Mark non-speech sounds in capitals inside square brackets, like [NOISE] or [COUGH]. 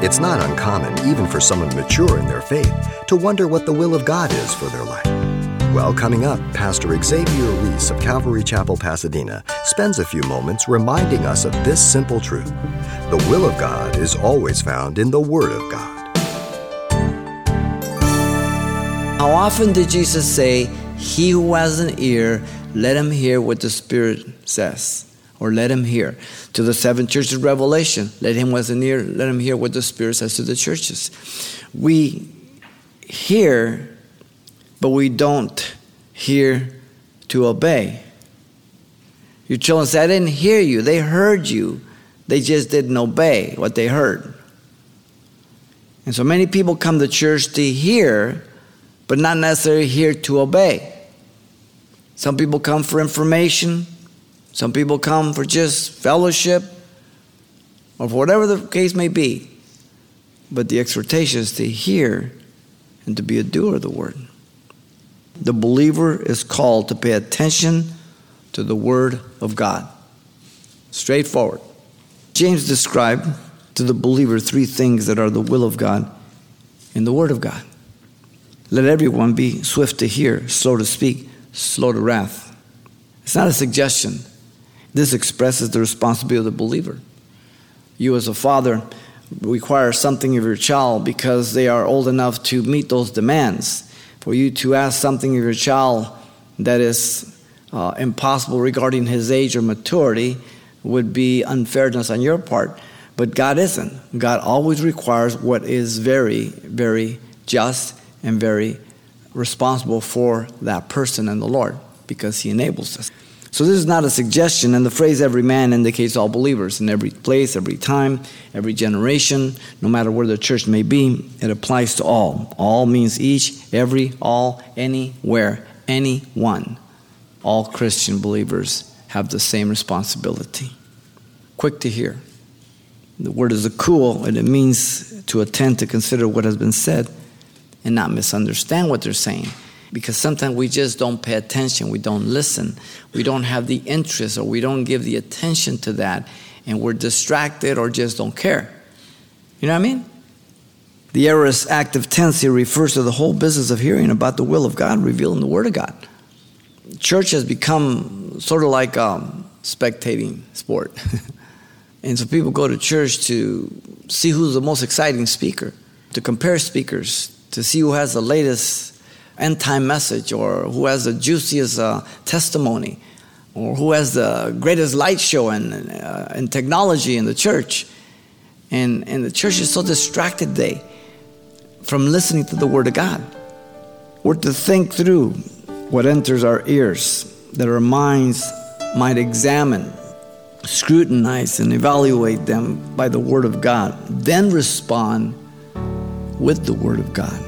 It's not uncommon, even for someone mature in their faith, to wonder what the will of God is for their life. Well, coming up, Pastor Xavier Reese of Calvary Chapel, Pasadena, spends a few moments reminding us of this simple truth the will of God is always found in the Word of God. How often did Jesus say, He who has an ear, let him hear what the Spirit says? Or let him hear. To the seven churches Revelation, let him who has an ear, let him hear what the Spirit says to the churches. We hear, but we don't hear to obey. Your children say, I didn't hear you. They heard you. They just didn't obey what they heard. And so many people come to church to hear, but not necessarily here to obey. Some people come for information, some people come for just fellowship, or for whatever the case may be. But the exhortation is to hear and to be a doer of the word. The believer is called to pay attention to the word of God. Straightforward. James described to the believer three things that are the will of God in the word of God. Let everyone be swift to hear, slow to speak, slow to wrath. It's not a suggestion. This expresses the responsibility of the believer. You, as a father, require something of your child because they are old enough to meet those demands. For you to ask something of your child that is uh, impossible regarding his age or maturity would be unfairness on your part. But God isn't. God always requires what is very, very just and very responsible for that person and the Lord because He enables us. So this is not a suggestion, and the phrase every man indicates all believers in every place, every time, every generation, no matter where the church may be, it applies to all. All means each, every, all, anywhere, anyone. All Christian believers have the same responsibility. Quick to hear. The word is akouo, and it means to attend to consider what has been said and not misunderstand what they're saying. Because sometimes we just don't pay attention, we don't listen, we don't have the interest, or we don't give the attention to that, and we're distracted or just don't care. You know what I mean? The aorist active tense here refers to the whole business of hearing about the will of God revealed in the Word of God. Church has become sort of like a um, spectating sport. [LAUGHS] and so people go to church to see who's the most exciting speaker, to compare speakers, to see who has the latest end time message or who has the juiciest uh, testimony or who has the greatest light show and, uh, and technology in the church. And, and the church is so distracted today from listening to the Word of God. We're to think through what enters our ears, that our minds might examine, scrutinize, and evaluate them by the Word of God, then respond with the Word of God.